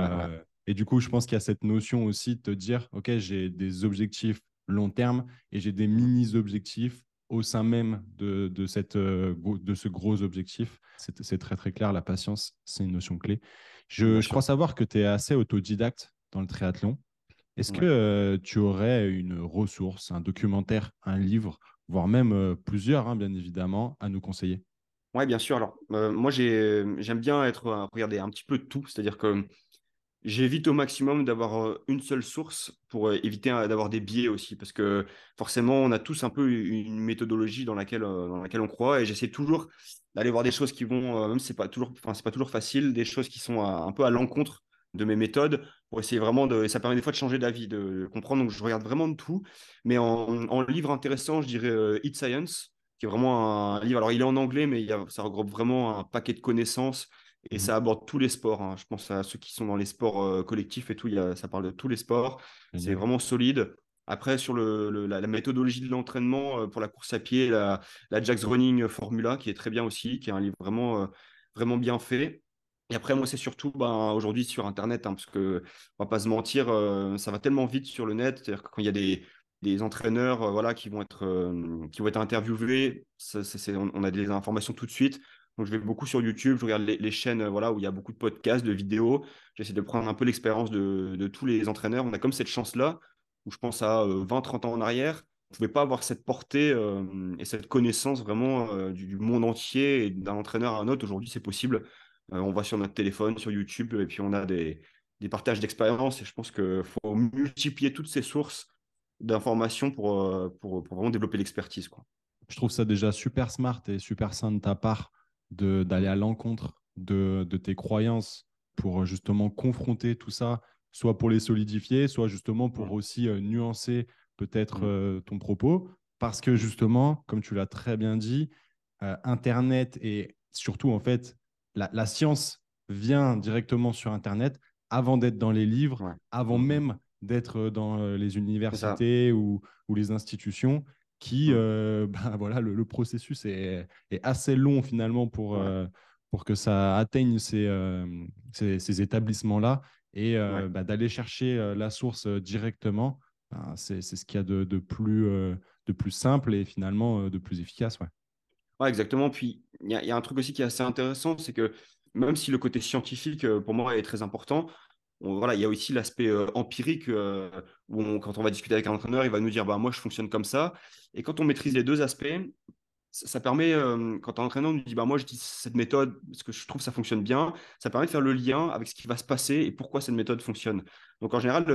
et du coup, je pense qu'il y a cette notion aussi de te dire, OK, j'ai des objectifs long terme et j'ai des mini-objectifs au sein même de, de, cette, euh, de ce gros objectif. C'est très, très clair. La patience, c'est une notion clé. Je, je crois savoir que tu es assez autodidacte dans le triathlon. Est-ce que euh, tu aurais une ressource, un documentaire, un livre, voire même euh, plusieurs, hein, bien évidemment, à nous conseiller? Oui, bien sûr. Alors, moi, j'aime bien être, regarder un petit peu de tout. C'est-à-dire que J'évite au maximum d'avoir une seule source pour éviter d'avoir des biais aussi, parce que forcément, on a tous un peu une méthodologie dans laquelle, dans laquelle on croit, et j'essaie toujours d'aller voir des choses qui vont, même si c'est pas toujours, enfin c'est pas toujours facile, des choses qui sont un peu à l'encontre de mes méthodes pour essayer vraiment de. Et ça permet des fois de changer d'avis, de comprendre. Donc je regarde vraiment de tout, mais en, livre intéressant, je dirais Eat Science, qui est vraiment un livre. Alors il est en anglais, mais il ça regroupe vraiment un paquet de connaissances et mmh ça aborde tous les sports. Hein. Je pense à ceux qui sont dans les sports euh, collectifs et tout. Il ça parle de tous les sports. C'est vraiment solide. Après, sur le, la, méthodologie de l'entraînement euh, pour la course à pied, la, la Jack's Running Formula, qui est très bien aussi, qui est un livre vraiment, euh, vraiment bien fait. Et après, moi, c'est surtout ben, aujourd'hui sur Internet, hein, parce que on va pas se mentir, ça va tellement vite sur le net. C'est-à-dire que quand il y a des, des entraîneurs voilà, qui, vont être, qui vont être interviewés, on, a des informations tout de suite. Donc, je vais beaucoup sur YouTube, je regarde les, chaînes voilà, où il y a beaucoup de podcasts, de vidéos. J'essaie de prendre un peu l'expérience de, tous les entraîneurs. On a comme cette chance-là, où je pense à 20-30 ans en arrière, on ne pouvait pas avoir cette portée et cette connaissance vraiment du, monde entier et d'un entraîneur à un autre. Aujourd'hui, c'est possible. Euh, on va sur notre téléphone, sur YouTube, et puis on a des, des partages d'expériences. Et je pense qu'il faut multiplier toutes ces sources d'informations pour, pour, pour, vraiment développer l'expertise. Je trouve ça déjà super smart et super sain de ta part d'aller à l'encontre de, de, tes croyances pour justement confronter tout ça, soit pour les solidifier, soit justement pour aussi euh, nuancer peut-être euh, ton propos. Parce que justement, comme tu l'as très bien dit, euh, Internet et surtout en fait, la, la, science vient directement sur Internet avant d'être dans les livres, avant mmh même d'être dans les universités ou, ou, les institutions qui, mmh. euh, <laughs> ben voilà, le, processus est, est, assez long finalement pour, euh, pour que ça atteigne ces, euh, ces, établissements-là et bah, d'aller chercher la source directement. Ben, c'est ce qu'il y a de, de plus, de plus simple et finalement de plus efficace. Ouais exactement. Puis il y, y, a un truc aussi qui est assez intéressant, c'est que même si le côté scientifique, pour moi, est très important, voilà, il y a aussi l'aspect empirique où quand on va discuter avec un entraîneur, il va nous dire bah, Moi, je fonctionne comme ça. Et quand on maîtrise les deux aspects, ça, permet, quand un entraîneur nous dit bah, Moi, j'utilise cette méthode parce que je trouve que ça fonctionne bien, ça permet de faire le lien avec ce qui va se passer et pourquoi cette méthode fonctionne. Donc, en général,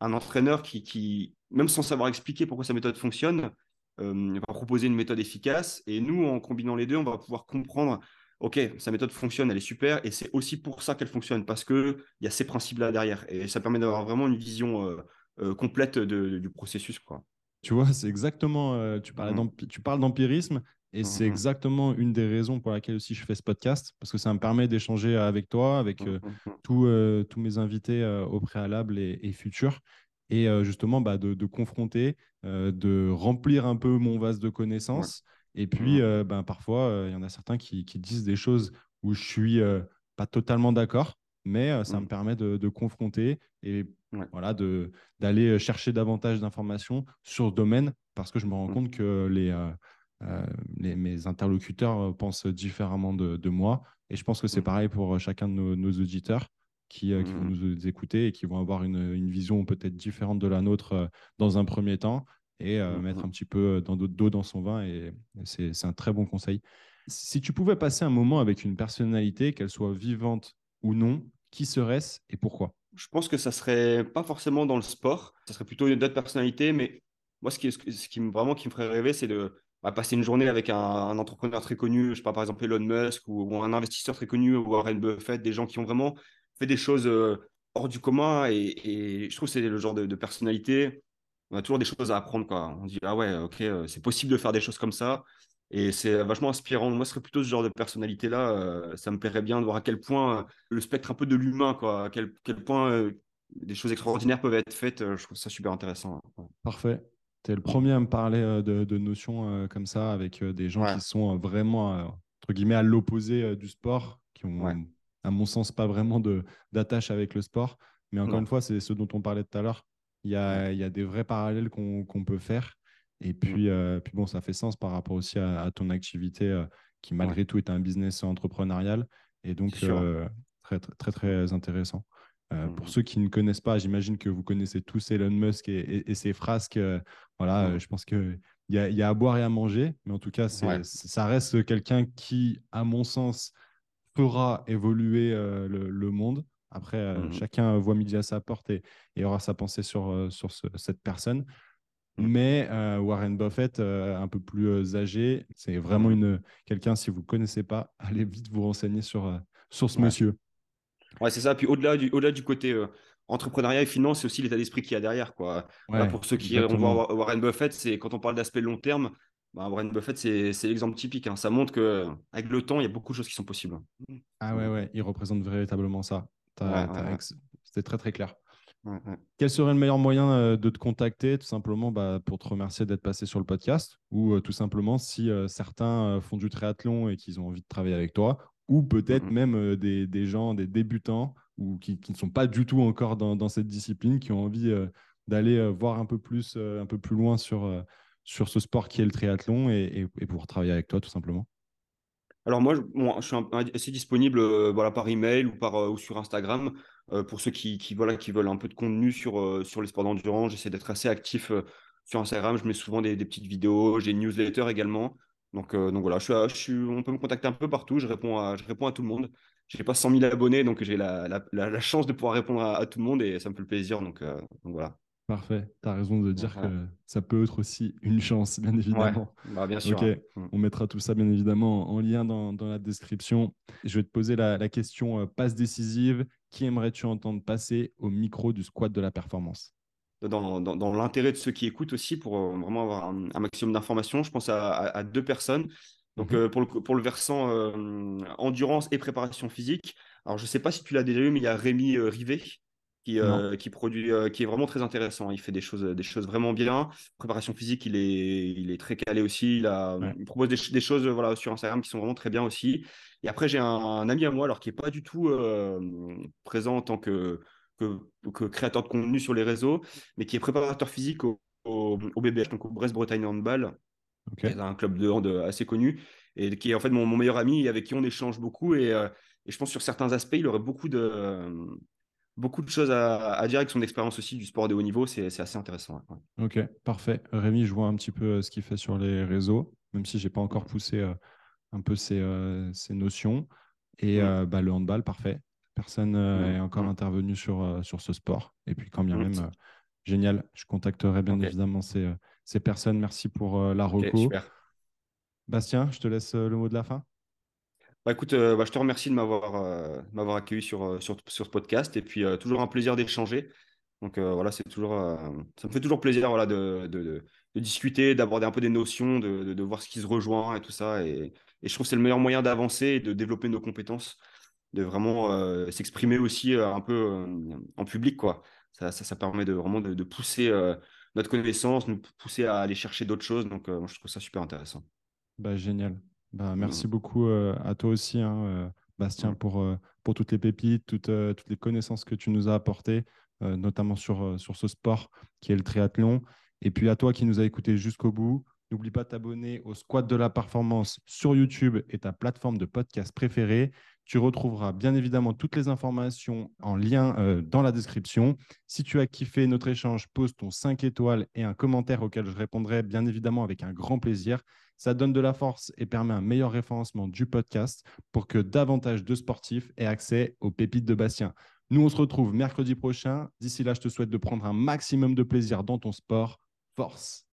un entraîneur qui, qui, même sans savoir expliquer pourquoi sa méthode fonctionne, va proposer une méthode efficace. Et nous, en combinant les deux, on va pouvoir comprendre OK, sa méthode fonctionne, elle est super, et c'est aussi pour ça qu'elle fonctionne, parce qu'il y a ces principes-là derrière. Et ça permet d'avoir vraiment une vision euh, euh, complète du processus. Quoi. Tu vois, c'est exactement, euh, tu, mmh. tu parles d'empirisme, et c'est mmh, mmh. exactement une des raisons pour laquelle aussi je fais ce podcast, parce que ça me permet d'échanger avec toi, avec tous mes invités au préalable et, futurs, et justement bah, de, confronter, de remplir un peu mon vase de connaissances. Et puis, mmh. ben, parfois, il y en a certains qui, disent des choses où je suis pas totalement d'accord, mais ça me mmh. permet de, confronter et voilà, d'aller chercher davantage d'informations sur le domaine parce que je me rends mmh. compte que les, les, mes interlocuteurs pensent différemment de, moi. Et je pense que c'est pareil pour chacun de nos, auditeurs qui, qui, vont nous écouter et qui vont avoir une, une vision peut-être différente de la nôtre dans un premier temps et euh, mmh mettre un petit peu d'eau dans son vin. Et c'est un très bon conseil. Si tu pouvais passer un moment avec une personnalité, qu'elle soit vivante ou non, qui serait-ce et pourquoi? Je pense que ça serait pas forcément dans le sport, ça serait plutôt une autre personnalité, mais moi, ce qui, ce qui vraiment qui me ferait rêver, c'est de bah, passer une journée avec un, entrepreneur très connu, je sais pas, par exemple Elon Musk ou, un investisseur très connu, ou Warren Buffett, des gens qui ont vraiment fait des choses euh, hors du commun. Et, je trouve que c'est le genre de, de personnalité on a toujours des choses à apprendre. Quoi. On dit, ah ouais, ok, euh, c'est possible de faire des choses comme ça. Et c'est vachement inspirant. Moi, ce serait plutôt ce genre de personnalité-là. Euh, ça me plairait bien de voir à quel point euh, le spectre un peu de l'humain, quoi, à quel, quel point des choses extraordinaires peuvent être faites. je trouve ça super intéressant. Parfait. Tu es le premier à me parler de, de notions comme ça, avec des gens qui sont vraiment, entre guillemets, à l'opposé du sport, qui ont, à mon sens, pas vraiment d'attache avec le sport. Mais encore une fois, c'est ce dont on parlait tout à l'heure. Il y a, des vrais parallèles qu'on peut faire. Et mmh. puis, euh, puis, bon, ça fait sens par rapport aussi à, ton activité euh, qui, malgré tout, est un business entrepreneurial. Et donc, euh, très, très, très, intéressant. Pour mmh. ceux qui ne connaissent pas, j'imagine que vous connaissez tous Elon Musk et, ses frasques. voilà, je pense qu'il y a, y a à boire et à manger. Mais en tout cas, ça reste quelqu'un qui, à mon sens, fera évoluer le, monde. Après, mmh chacun voit midi à sa porte et, aura sa pensée sur, sur cette personne. Mmh. Mais Warren Buffett, un peu plus âgé, c'est vraiment mmh une quelqu'un, si vous ne connaissez pas, <laughs> allez vite vous renseigner sur, sur ce monsieur. Ouais, c'est ça. Puis au-delà du, au du côté entrepreneuriat et finance, c'est aussi l'état d'esprit qu'il y a derrière. Quoi. pour ceux qui vont voir Warren Buffett, c'est quand on parle d'aspect long terme, bah, Warren Buffett, c'est l'exemple typique. Hein. Ça montre qu'avec le temps, il y a beaucoup de choses qui sont possibles. Ah ouais, ouais, il représente véritablement ça. C'était très, très clair. Quel serait le meilleur moyen euh, de te contacter, tout simplement bah, pour te remercier d'être passé sur le podcast? Ou euh, tout simplement si euh, certains font du triathlon et qu'ils ont envie de travailler avec toi? Ou peut-être mmh même des, des, gens, des débutants ou qui, qui, ne sont pas du tout encore dans, dans cette discipline, qui ont envie d'aller voir un peu, plus, un peu plus loin sur, sur ce sport qui est le triathlon et, et, pouvoir travailler avec toi, tout simplement alors moi, je, suis assez disponible voilà, par email ou, par, ou sur Instagram. Euh, pour ceux qui, voilà, qui veulent un peu de contenu sur, euh, sur les sports d'endurance, j'essaie d'être assez actif euh, sur Instagram. Je mets souvent des, petites vidéos. J'ai une newsletter également. Donc, donc voilà, je suis, on peut me contacter un peu partout. Je réponds à, je réponds à tout le monde. Je n'ai pas 100 000 abonnés, donc j'ai la, chance de pouvoir répondre à, tout le monde et ça me fait plaisir. Donc, donc voilà. Parfait. Tu as raison de dire que ça peut être aussi une chance, bien évidemment. Bah, bien sûr. Mm. on mettra tout ça, bien évidemment, en lien dans, dans la description. Je vais te poser la, la question passe décisive. Qui aimerais-tu entendre passer au micro du squat de la performance? Dans, dans, l'intérêt de ceux qui écoutent aussi, pour euh, vraiment avoir un, maximum d'informations, je pense à, deux personnes. Donc, mhm. euh, pour, le, pour le versant euh, endurance et préparation physique, alors je ne sais pas si tu l'as déjà eu, mais il y a Rémi Rivet qui, qui, produit, qui est vraiment très intéressant. Il fait des choses, des choses vraiment bien. Préparation physique, il est, il est très calé aussi. Il, a, il propose des, des, choses voilà, sur Instagram qui sont vraiment très bien aussi. Et après, j'ai un, ami à moi, alors qui n'est pas du tout euh, présent en tant que, que, créateur de contenu sur les réseaux, mais qui est préparateur physique au, au, BBH, donc au Brest-Bretagne Handball. Okay. un club de hand assez connu et qui est en fait mon, meilleur ami avec qui on échange beaucoup. Et, euh, et, je pense sur certains aspects, il aurait beaucoup de, beaucoup de choses à, dire avec son expérience aussi du sport de haut niveau. C'est assez intéressant. Ok, parfait. Rémi, je vois un petit peu euh, ce qu'il fait sur les réseaux, même si je n'ai pas encore poussé un peu ces, euh, ces notions. Et euh, bah, le handball, parfait. Personne n'est euh, encore intervenu sur, sur ce sport. Et puis, quand bien même, génial. Je contacterai bien évidemment ces, ces, personnes. Merci pour la reco. Bastien, je te laisse le mot de la fin. Bah, écoute, bah, je te remercie de m'avoir m'avoir accueilli sur, sur, sur, ce podcast. Et puis, toujours un plaisir d'échanger. Donc voilà, c'est toujours, ça me fait toujours plaisir voilà, de, de, discuter, d'aborder un peu des notions, de, voir ce qui se rejoint et tout ça. Et, et je trouve que c'est le meilleur moyen d'avancer et de développer nos compétences, de vraiment euh, s'exprimer aussi euh, un peu euh, en public. Quoi. Ça, ça, permet de vraiment de, pousser notre connaissance, nous pousser à aller chercher d'autres choses. Donc, je trouve ça super intéressant. Bah, génial. Bah, merci mmh. beaucoup à toi aussi, hein, Bastien, mmh. pour, pour toutes les pépites, toutes, toutes les connaissances que tu nous as apportées, notamment sur, sur ce sport qui est le triathlon. Et puis à toi qui nous as écoutés jusqu'au bout, N'oublie pas de t'abonner au Squat de la Performance sur YouTube et ta plateforme de podcast préférée. Tu retrouveras bien évidemment toutes les informations en lien euh, dans la description. Si tu as kiffé notre échange, pose ton 5 étoiles et un commentaire auquel je répondrai bien évidemment avec un grand plaisir. Ça donne de la force et permet un meilleur référencement du podcast pour que davantage de sportifs aient accès aux pépites de Bastien. Nous, on se retrouve mercredi prochain. D'ici là, je te souhaite de prendre un maximum de plaisir dans ton sport. Force